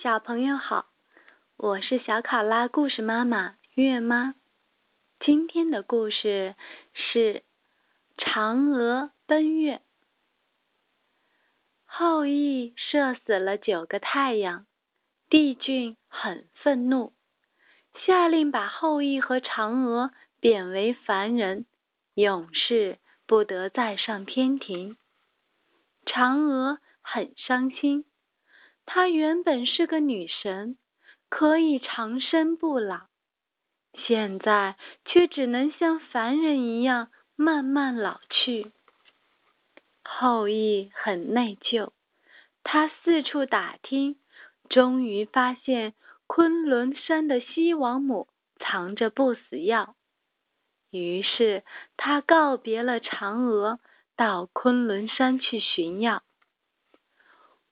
小朋友好，我是小考拉故事妈妈月妈。今天的故事是嫦娥奔月。后羿射死了九个太阳，帝俊很愤怒，下令把后羿和嫦娥贬为凡人，永世不得再上天庭。嫦娥很伤心。她原本是个女神，可以长生不老，现在却只能像凡人一样慢慢老去。后羿很内疚，他四处打听，终于发现昆仑山的西王母藏着不死药，于是他告别了嫦娥，到昆仑山去寻药。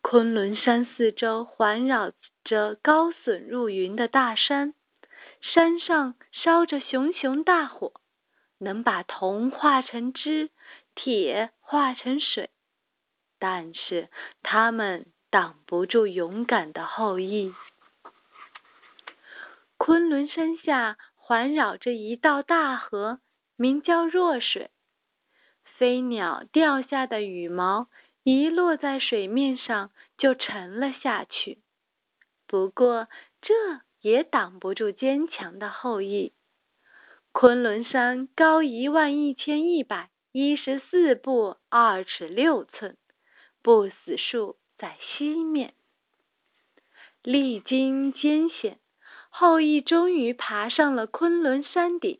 昆仑山四周环绕着高耸入云的大山，山上烧着熊熊大火，能把铜化成汁，铁化成水，但是他们挡不住勇敢的后羿。昆仑山下环绕着一道大河，名叫弱水，飞鸟掉下的羽毛。一落在水面上，就沉了下去。不过，这也挡不住坚强的后羿。昆仑山高一万一千一百一十四步二尺六寸，不死树在西面。历经艰险，后羿终于爬上了昆仑山顶。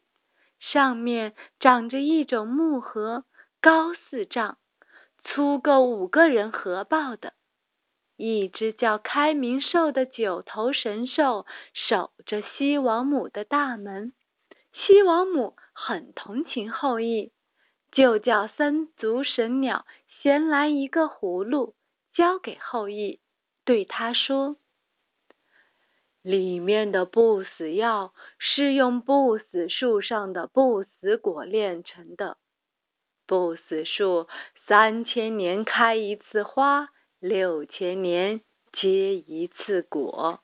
上面长着一种木盒，高四丈。粗够五个人合抱的，一只叫开明兽的九头神兽守着西王母的大门。西王母很同情后羿，就叫三足神鸟衔来一个葫芦，交给后羿，对他说：“里面的不死药是用不死树上的不死果炼成的。”不死树三千年开一次花，六千年结一次果。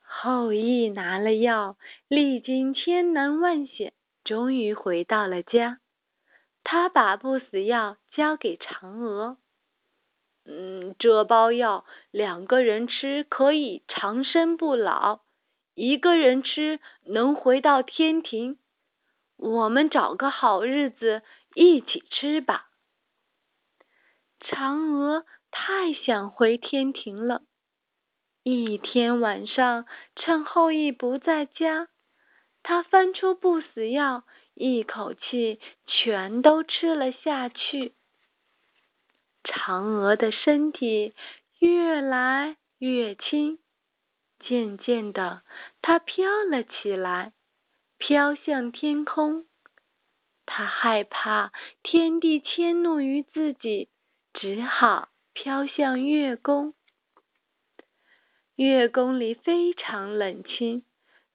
后羿拿了药，历经千难万险，终于回到了家。他把不死药交给嫦娥。嗯，这包药两个人吃可以长生不老，一个人吃能回到天庭。我们找个好日子一起吃吧。嫦娥太想回天庭了。一天晚上，趁后羿不在家，她翻出不死药，一口气全都吃了下去。嫦娥的身体越来越轻，渐渐的，她飘了起来。飘向天空，他害怕天地迁怒于自己，只好飘向月宫。月宫里非常冷清，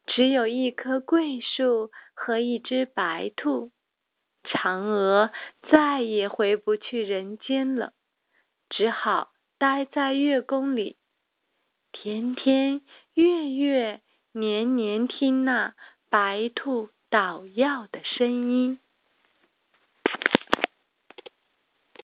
只有一棵桂树和一只白兔。嫦娥再也回不去人间了，只好待在月宫里，天天月月年年听那。白兔捣药的声音。